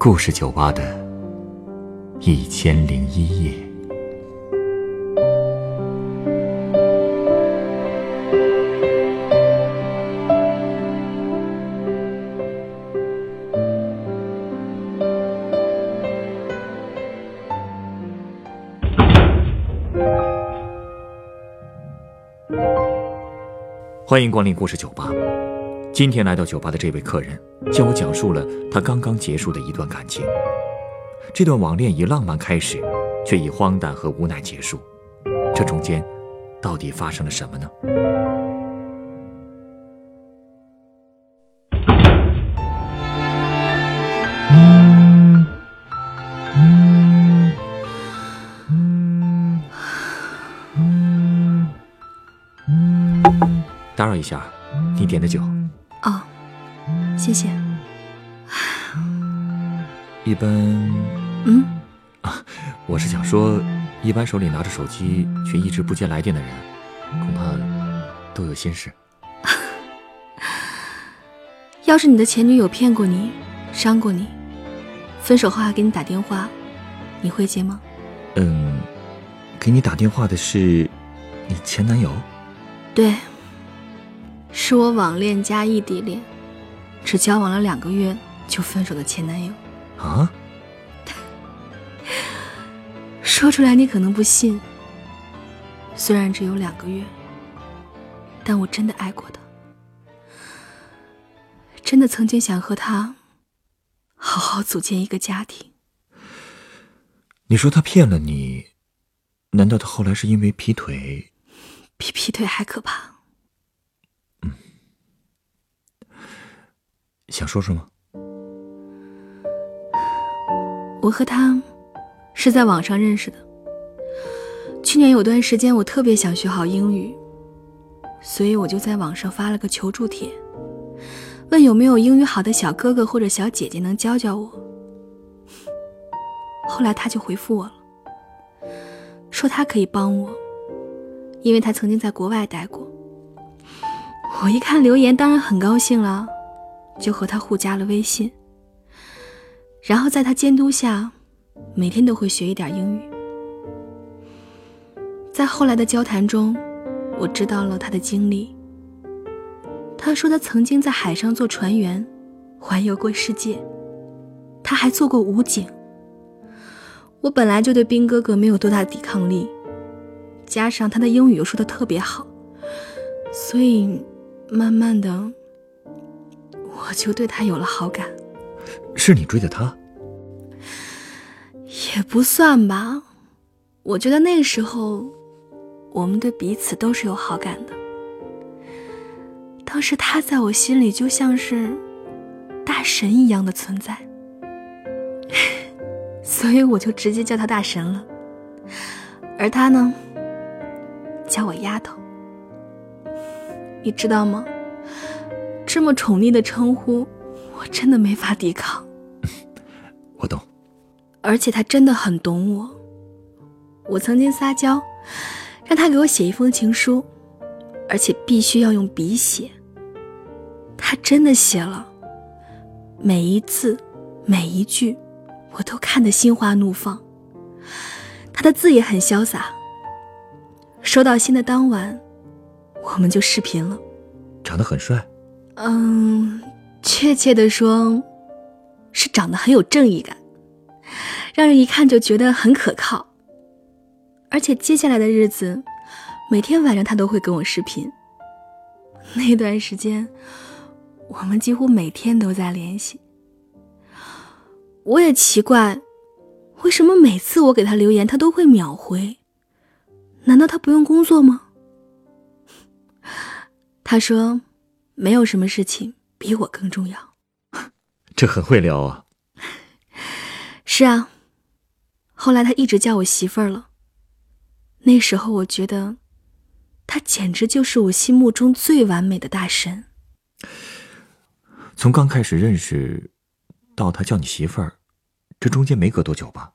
故事酒吧的一千零一夜。欢迎光临故事酒吧。今天来到酒吧的这位客人，向我讲述了他刚刚结束的一段感情。这段网恋以浪漫开始，却以荒诞和无奈结束。这中间，到底发生了什么呢？打扰一下，你点的酒。哦，谢谢。一般，嗯，啊，我是想说，一般手里拿着手机却一直不接来电的人，恐怕都有心事。要是你的前女友骗过你，伤过你，分手后还给你打电话，你会接吗？嗯，给你打电话的是你前男友？对。是我网恋加异地恋，只交往了两个月就分手的前男友。啊？说出来你可能不信，虽然只有两个月，但我真的爱过他，真的曾经想和他好好组建一个家庭。你说他骗了你，难道他后来是因为劈腿？比劈腿还可怕。想说说吗？我和他是在网上认识的。去年有段时间，我特别想学好英语，所以我就在网上发了个求助帖，问有没有英语好的小哥哥或者小姐姐能教教我。后来他就回复我了，说他可以帮我，因为他曾经在国外待过。我一看留言，当然很高兴了。就和他互加了微信，然后在他监督下，每天都会学一点英语。在后来的交谈中，我知道了他的经历。他说他曾经在海上做船员，环游过世界，他还做过武警。我本来就对兵哥哥没有多大抵抗力，加上他的英语又说的特别好，所以慢慢的。我就对他有了好感，是你追的他？也不算吧，我觉得那个时候，我们对彼此都是有好感的。当时他在我心里就像是大神一样的存在，所以我就直接叫他大神了。而他呢，叫我丫头，你知道吗？这么宠溺的称呼，我真的没法抵抗。我懂，而且他真的很懂我。我曾经撒娇，让他给我写一封情书，而且必须要用笔写。他真的写了，每一字，每一句，我都看得心花怒放。他的字也很潇洒。收到信的当晚，我们就视频了。长得很帅。嗯，确切的说，是长得很有正义感，让人一看就觉得很可靠。而且接下来的日子，每天晚上他都会跟我视频。那段时间，我们几乎每天都在联系。我也奇怪，为什么每次我给他留言，他都会秒回？难道他不用工作吗？他说。没有什么事情比我更重要，这很会聊啊。是啊，后来他一直叫我媳妇儿了。那时候我觉得，他简直就是我心目中最完美的大神。从刚开始认识到他叫你媳妇儿，这中间没隔多久吧？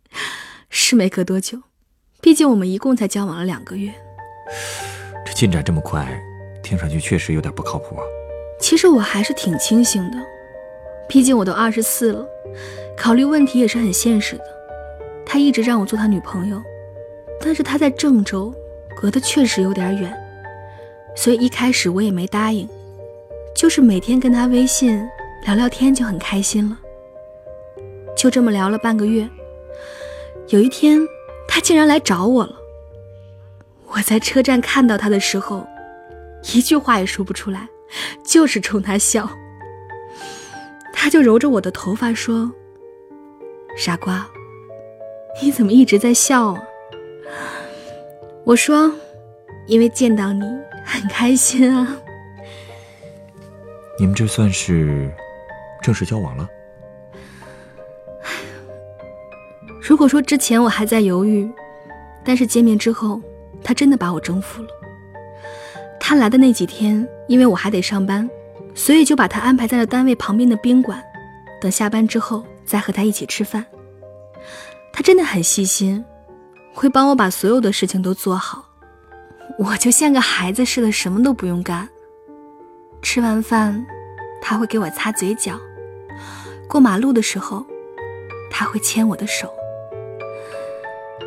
是没隔多久，毕竟我们一共才交往了两个月。这进展这么快。听上去确实有点不靠谱啊。其实我还是挺清醒的，毕竟我都二十四了，考虑问题也是很现实的。他一直让我做他女朋友，但是他在郑州，隔得确实有点远，所以一开始我也没答应，就是每天跟他微信聊聊天就很开心了。就这么聊了半个月，有一天他竟然来找我了。我在车站看到他的时候，一句话也说不出来，就是冲他笑。他就揉着我的头发说：“傻瓜，你怎么一直在笑啊？”我说：“因为见到你很开心啊。”你们这算是正式交往了？如果说之前我还在犹豫，但是见面之后，他真的把我征服了。他来的那几天，因为我还得上班，所以就把他安排在了单位旁边的宾馆，等下班之后再和他一起吃饭。他真的很细心，会帮我把所有的事情都做好，我就像个孩子似的，什么都不用干。吃完饭，他会给我擦嘴角；过马路的时候，他会牵我的手。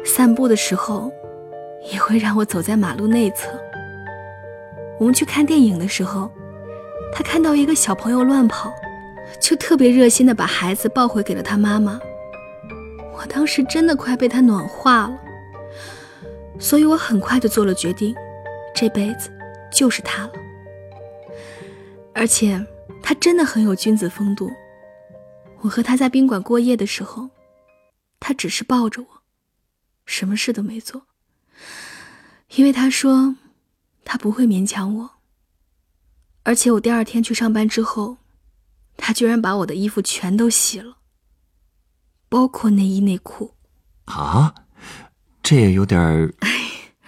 散步的时候，也会让我走在马路内侧。我们去看电影的时候，他看到一个小朋友乱跑，就特别热心的把孩子抱回给了他妈妈。我当时真的快被他暖化了，所以我很快就做了决定，这辈子就是他了。而且他真的很有君子风度。我和他在宾馆过夜的时候，他只是抱着我。什么事都没做，因为他说他不会勉强我。而且我第二天去上班之后，他居然把我的衣服全都洗了，包括内衣内裤。啊，这也有点儿……哎，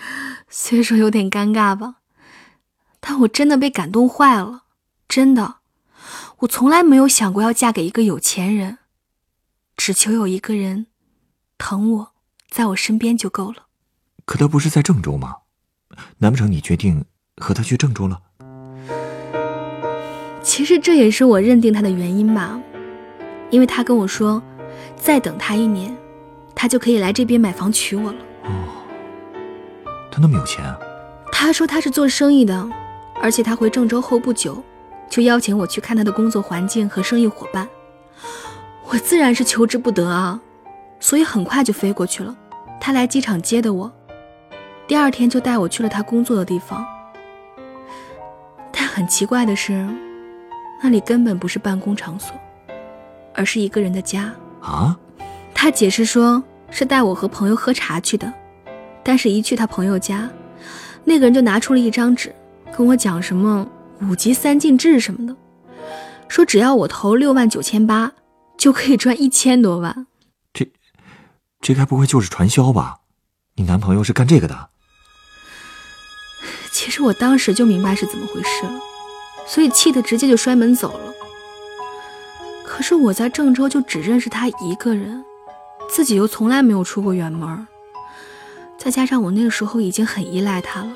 虽说有点尴尬吧，但我真的被感动坏了。真的，我从来没有想过要嫁给一个有钱人，只求有一个人疼我。在我身边就够了。可他不是在郑州吗？难不成你决定和他去郑州了？其实这也是我认定他的原因吧，因为他跟我说，再等他一年，他就可以来这边买房娶我了。哦，他那么有钱啊？他说他是做生意的，而且他回郑州后不久，就邀请我去看他的工作环境和生意伙伴。我自然是求之不得啊。所以很快就飞过去了。他来机场接的我，第二天就带我去了他工作的地方。但很奇怪的是，那里根本不是办公场所，而是一个人的家啊。他解释说是带我和朋友喝茶去的，但是一去他朋友家，那个人就拿出了一张纸，跟我讲什么五级三进制什么的，说只要我投六万九千八，就可以赚一千多万。这这该不会就是传销吧？你男朋友是干这个的。其实我当时就明白是怎么回事了，所以气得直接就摔门走了。可是我在郑州就只认识他一个人，自己又从来没有出过远门，再加上我那个时候已经很依赖他了，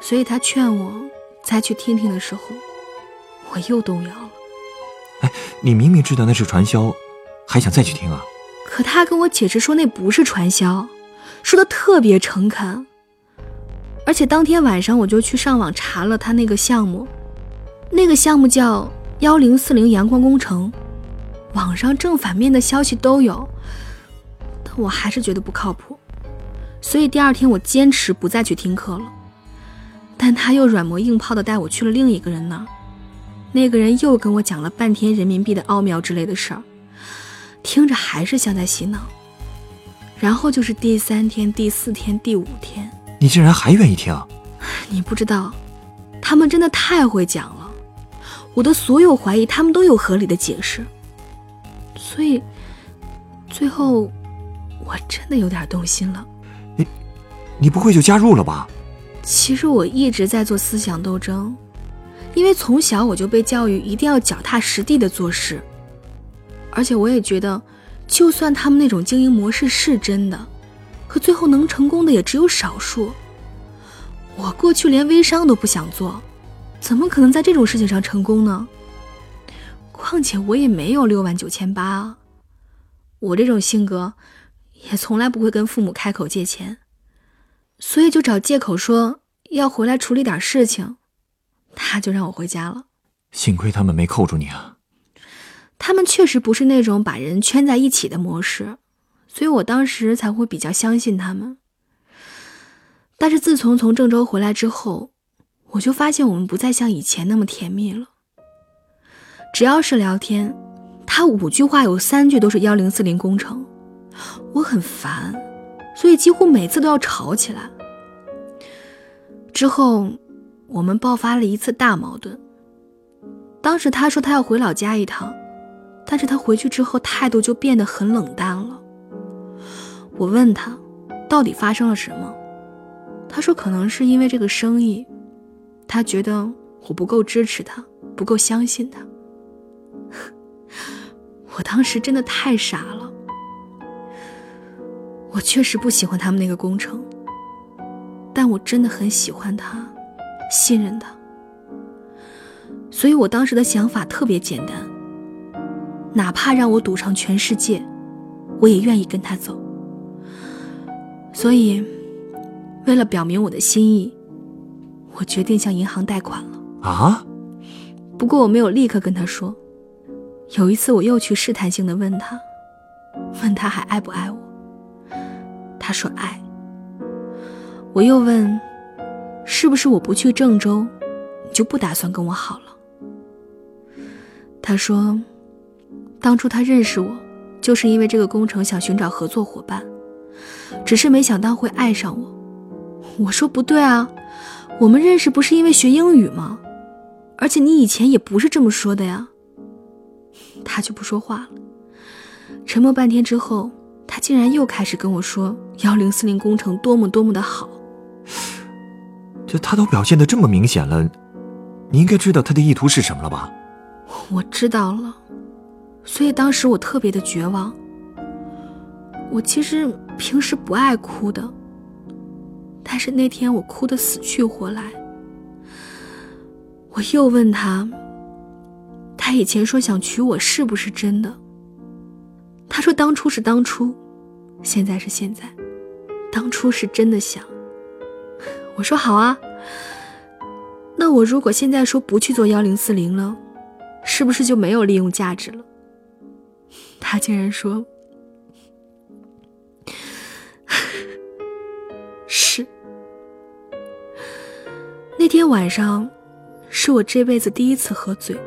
所以他劝我再去听听的时候，我又动摇了。哎，你明明知道那是传销，还想再去听啊？可他跟我解释说那不是传销，说的特别诚恳。而且当天晚上我就去上网查了他那个项目，那个项目叫幺零四零阳光工程，网上正反面的消息都有，但我还是觉得不靠谱，所以第二天我坚持不再去听课了。但他又软磨硬泡的带我去了另一个人那儿，那个人又跟我讲了半天人民币的奥妙之类的事儿。听着还是像在洗脑，然后就是第三天、第四天、第五天，你竟然还愿意听？你不知道，他们真的太会讲了，我的所有怀疑他们都有合理的解释，所以最后我真的有点动心了。你，你不会就加入了吧？其实我一直在做思想斗争，因为从小我就被教育一定要脚踏实地的做事。而且我也觉得，就算他们那种经营模式是真的，可最后能成功的也只有少数。我过去连微商都不想做，怎么可能在这种事情上成功呢？况且我也没有六万九千八啊。我这种性格，也从来不会跟父母开口借钱，所以就找借口说要回来处理点事情，他就让我回家了。幸亏他们没扣住你啊。他们确实不是那种把人圈在一起的模式，所以我当时才会比较相信他们。但是自从从郑州回来之后，我就发现我们不再像以前那么甜蜜了。只要是聊天，他五句话有三句都是幺零四零工程，我很烦，所以几乎每次都要吵起来。之后，我们爆发了一次大矛盾。当时他说他要回老家一趟，但是他回去之后态度就变得很冷淡。我问他，到底发生了什么？他说：“可能是因为这个生意，他觉得我不够支持他，不够相信他。”我当时真的太傻了。我确实不喜欢他们那个工程，但我真的很喜欢他，信任他。所以我当时的想法特别简单，哪怕让我赌上全世界，我也愿意跟他走。所以。为了表明我的心意，我决定向银行贷款了。啊！不过我没有立刻跟他说。有一次，我又去试探性的问他，问他还爱不爱我。他说爱。我又问，是不是我不去郑州，你就不打算跟我好了？他说，当初他认识我，就是因为这个工程想寻找合作伙伴，只是没想到会爱上我。我说不对啊，我们认识不是因为学英语吗？而且你以前也不是这么说的呀。他就不说话了，沉默半天之后，他竟然又开始跟我说幺零四零工程多么多么的好。这他都表现的这么明显了，你应该知道他的意图是什么了吧？我知道了，所以当时我特别的绝望。我其实平时不爱哭的。但是那天我哭得死去活来。我又问他，他以前说想娶我是不是真的？他说当初是当初，现在是现在，当初是真的想。我说好啊。那我如果现在说不去做幺零四零了，是不是就没有利用价值了？他竟然说。是。那天晚上，是我这辈子第一次喝醉。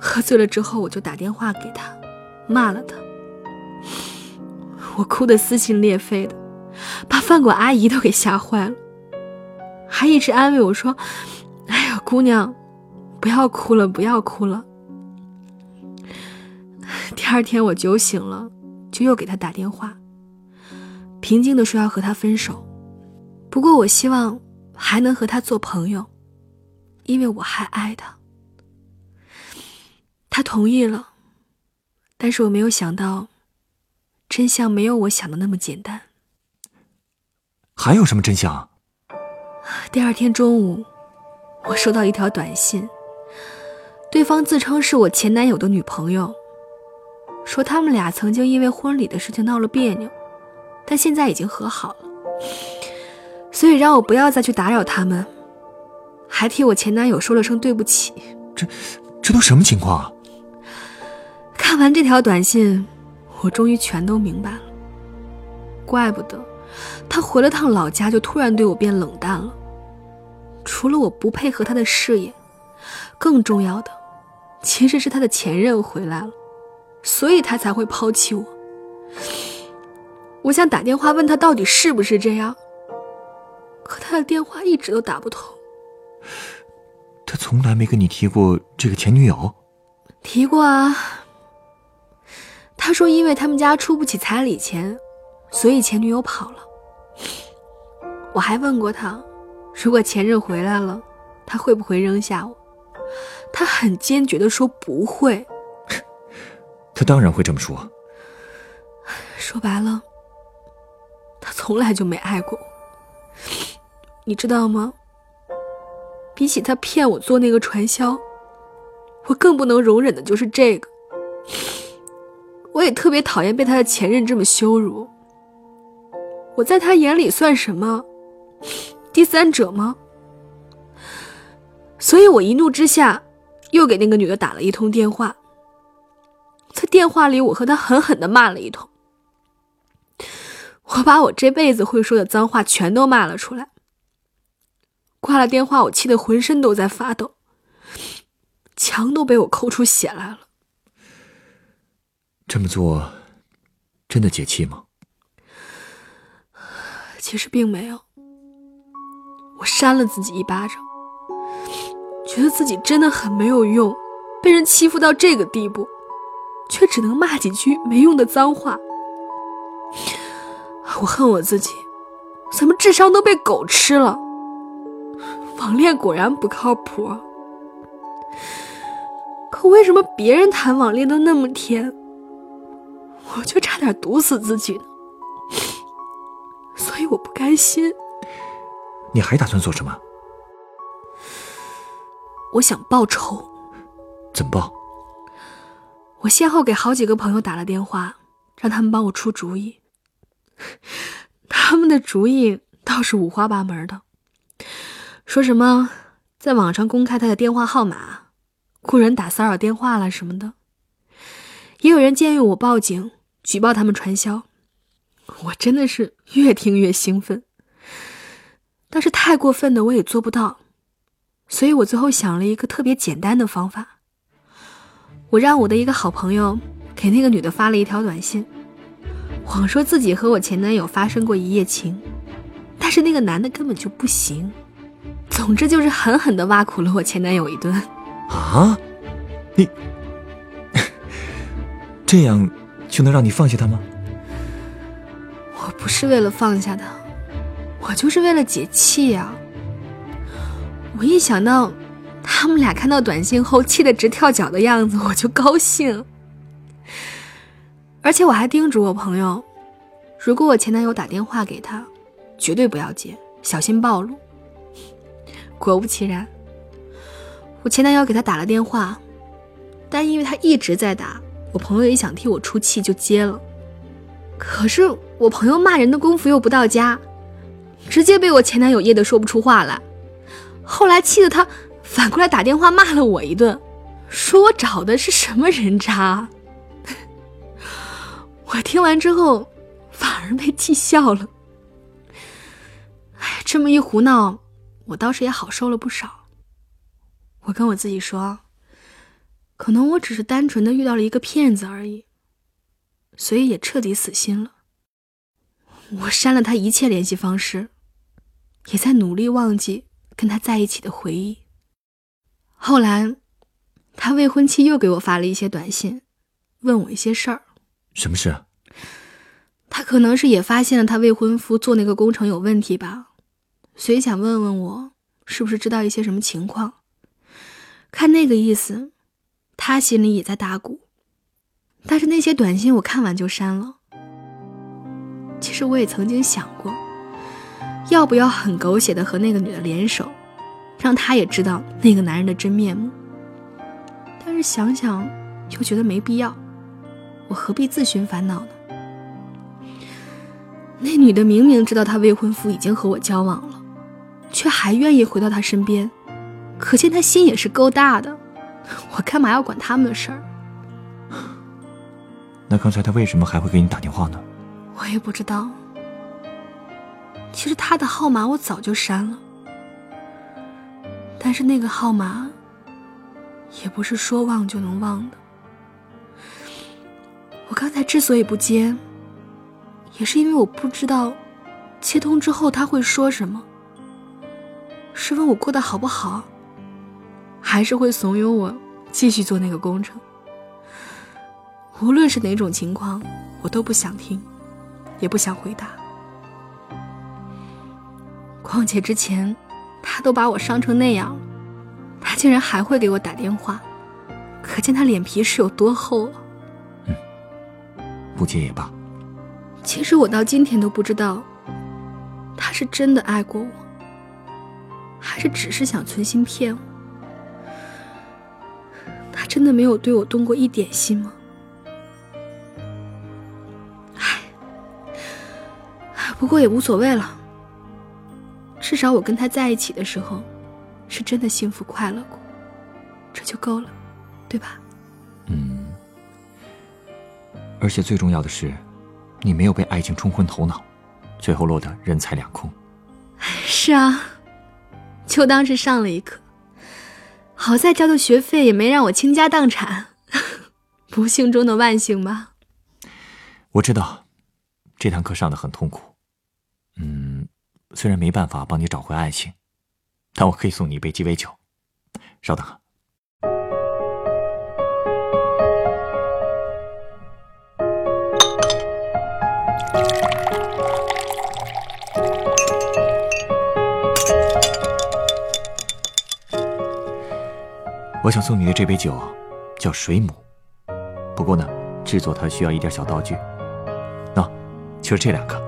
喝醉了之后，我就打电话给他，骂了他。我哭得撕心裂肺的，把饭馆阿姨都给吓坏了，还一直安慰我说：“哎呀，姑娘，不要哭了，不要哭了。”第二天我酒醒了，就又给他打电话。平静的说要和他分手，不过我希望还能和他做朋友，因为我还爱他。他同意了，但是我没有想到，真相没有我想的那么简单。还有什么真相？第二天中午，我收到一条短信，对方自称是我前男友的女朋友，说他们俩曾经因为婚礼的事情闹了别扭。但现在已经和好了，所以让我不要再去打扰他们，还替我前男友说了声对不起。这，这都什么情况啊？看完这条短信，我终于全都明白了。怪不得他回了趟老家就突然对我变冷淡了。除了我不配合他的事业，更重要的其实是他的前任回来了，所以他才会抛弃我。我想打电话问他到底是不是这样，可他的电话一直都打不通。他从来没跟你提过这个前女友？提过啊。他说因为他们家出不起彩礼钱，所以前女友跑了。我还问过他，如果前任回来了，他会不会扔下我？他很坚决的说不会。他当然会这么说。说白了。他从来就没爱过我，你知道吗？比起他骗我做那个传销，我更不能容忍的就是这个。我也特别讨厌被他的前任这么羞辱。我在他眼里算什么？第三者吗？所以我一怒之下，又给那个女的打了一通电话。在电话里，我和她狠狠的骂了一通。我把我这辈子会说的脏话全都骂了出来。挂了电话，我气得浑身都在发抖，墙都被我抠出血来了。这么做，真的解气吗？其实并没有。我扇了自己一巴掌，觉得自己真的很没有用，被人欺负到这个地步，却只能骂几句没用的脏话。我恨我自己，怎么智商都被狗吃了？网恋果然不靠谱。可为什么别人谈网恋都那么甜，我却差点毒死自己呢？所以我不甘心。你还打算做什么？我想报仇。怎么报？我先后给好几个朋友打了电话，让他们帮我出主意。他们的主意倒是五花八门的，说什么在网上公开他的电话号码，雇人打骚扰电话了什么的。也有人建议我报警举报他们传销。我真的是越听越兴奋。但是太过分的我也做不到，所以我最后想了一个特别简单的方法。我让我的一个好朋友给那个女的发了一条短信，谎说自己和我前男友发生过一夜情，但是那个男的根本就不行。总之就是狠狠的挖苦了我前男友一顿。啊，你 这样就能让你放下他吗？我不是为了放下他。我就是为了解气呀！我一想到他们俩看到短信后气得直跳脚的样子，我就高兴。而且我还叮嘱我朋友，如果我前男友打电话给他，绝对不要接，小心暴露。果不其然，我前男友给他打了电话，但因为他一直在打，我朋友也想替我出气，就接了。可是我朋友骂人的功夫又不到家。直接被我前男友噎得说不出话来，后来气得他反过来打电话骂了我一顿，说我找的是什么人渣。我听完之后反而被气笑了。哎，这么一胡闹，我倒是也好受了不少。我跟我自己说，可能我只是单纯的遇到了一个骗子而已，所以也彻底死心了。我删了他一切联系方式。也在努力忘记跟他在一起的回忆。后来，他未婚妻又给我发了一些短信，问我一些事儿。什么事？他可能是也发现了他未婚夫做那个工程有问题吧，所以想问问我是不是知道一些什么情况。看那个意思，他心里也在打鼓。但是那些短信我看完就删了。其实我也曾经想过。要不要很狗血的和那个女的联手，让她也知道那个男人的真面目？但是想想又觉得没必要，我何必自寻烦恼呢？那女的明明知道她未婚夫已经和我交往了，却还愿意回到他身边，可见她心也是够大的。我干嘛要管他们的事儿？那刚才他为什么还会给你打电话呢？我也不知道。其实他的号码我早就删了，但是那个号码也不是说忘就能忘的。我刚才之所以不接，也是因为我不知道接通之后他会说什么，是问我过得好不好，还是会怂恿我继续做那个工程。无论是哪种情况，我都不想听，也不想回答。况且之前，他都把我伤成那样了，他竟然还会给我打电话，可见他脸皮是有多厚了。不接也罢。其实我到今天都不知道，他是真的爱过我，还是只是想存心骗我。他真的没有对我动过一点心吗？唉，不过也无所谓了。至少我跟他在一起的时候，是真的幸福快乐过，这就够了，对吧？而且最重要的是，你没有被爱情冲昏头脑，最后落得人财两空。是啊，就当是上了一课。好在交的学费也没让我倾家荡产，不幸中的万幸吧。我知道，这堂课上的很痛苦。嗯。虽然没办法帮你找回爱情，但我可以送你一杯鸡尾酒。稍等。我想送你的这杯酒叫水母，不过呢，制作它需要一点小道具。喏，就是这两个。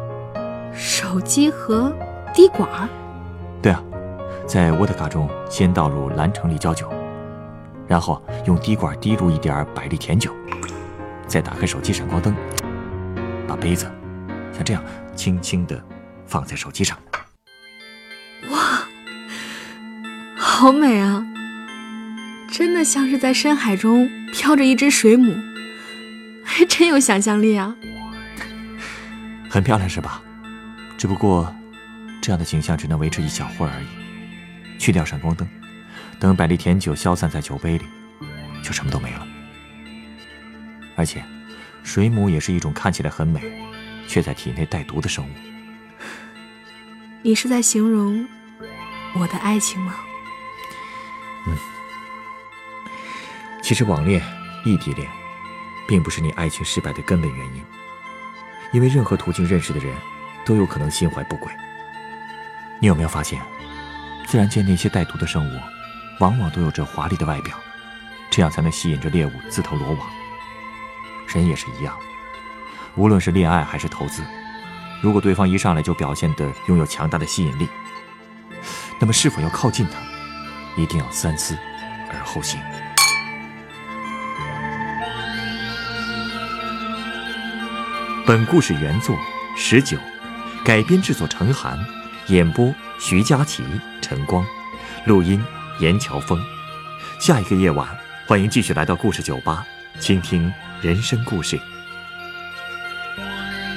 手机和。滴管儿，对啊，在沃特卡中先倒入蓝橙立交酒，然后用滴管滴入一点百利甜酒，再打开手机闪光灯，把杯子像这样轻轻的放在手机上。哇，好美啊！真的像是在深海中飘着一只水母，还真有想象力啊！很漂亮是吧？只不过。这样的景象只能维持一小会儿而已。去掉闪光灯，等百利甜酒消散在酒杯里，就什么都没了。而且，水母也是一种看起来很美，却在体内带毒的生物。你是在形容我的爱情吗？嗯。其实网恋、异地恋，并不是你爱情失败的根本原因，因为任何途径认识的人，都有可能心怀不轨。你有没有发现，自然界那些带毒的生物，往往都有着华丽的外表，这样才能吸引着猎物自投罗网。人也是一样，无论是恋爱还是投资，如果对方一上来就表现得拥有强大的吸引力，那么是否要靠近他，一定要三思而后行。本故事原作十九，改编制作陈寒。演播：徐佳琪、陈光，录音：严乔峰。下一个夜晚，欢迎继续来到故事酒吧，倾听人生故事。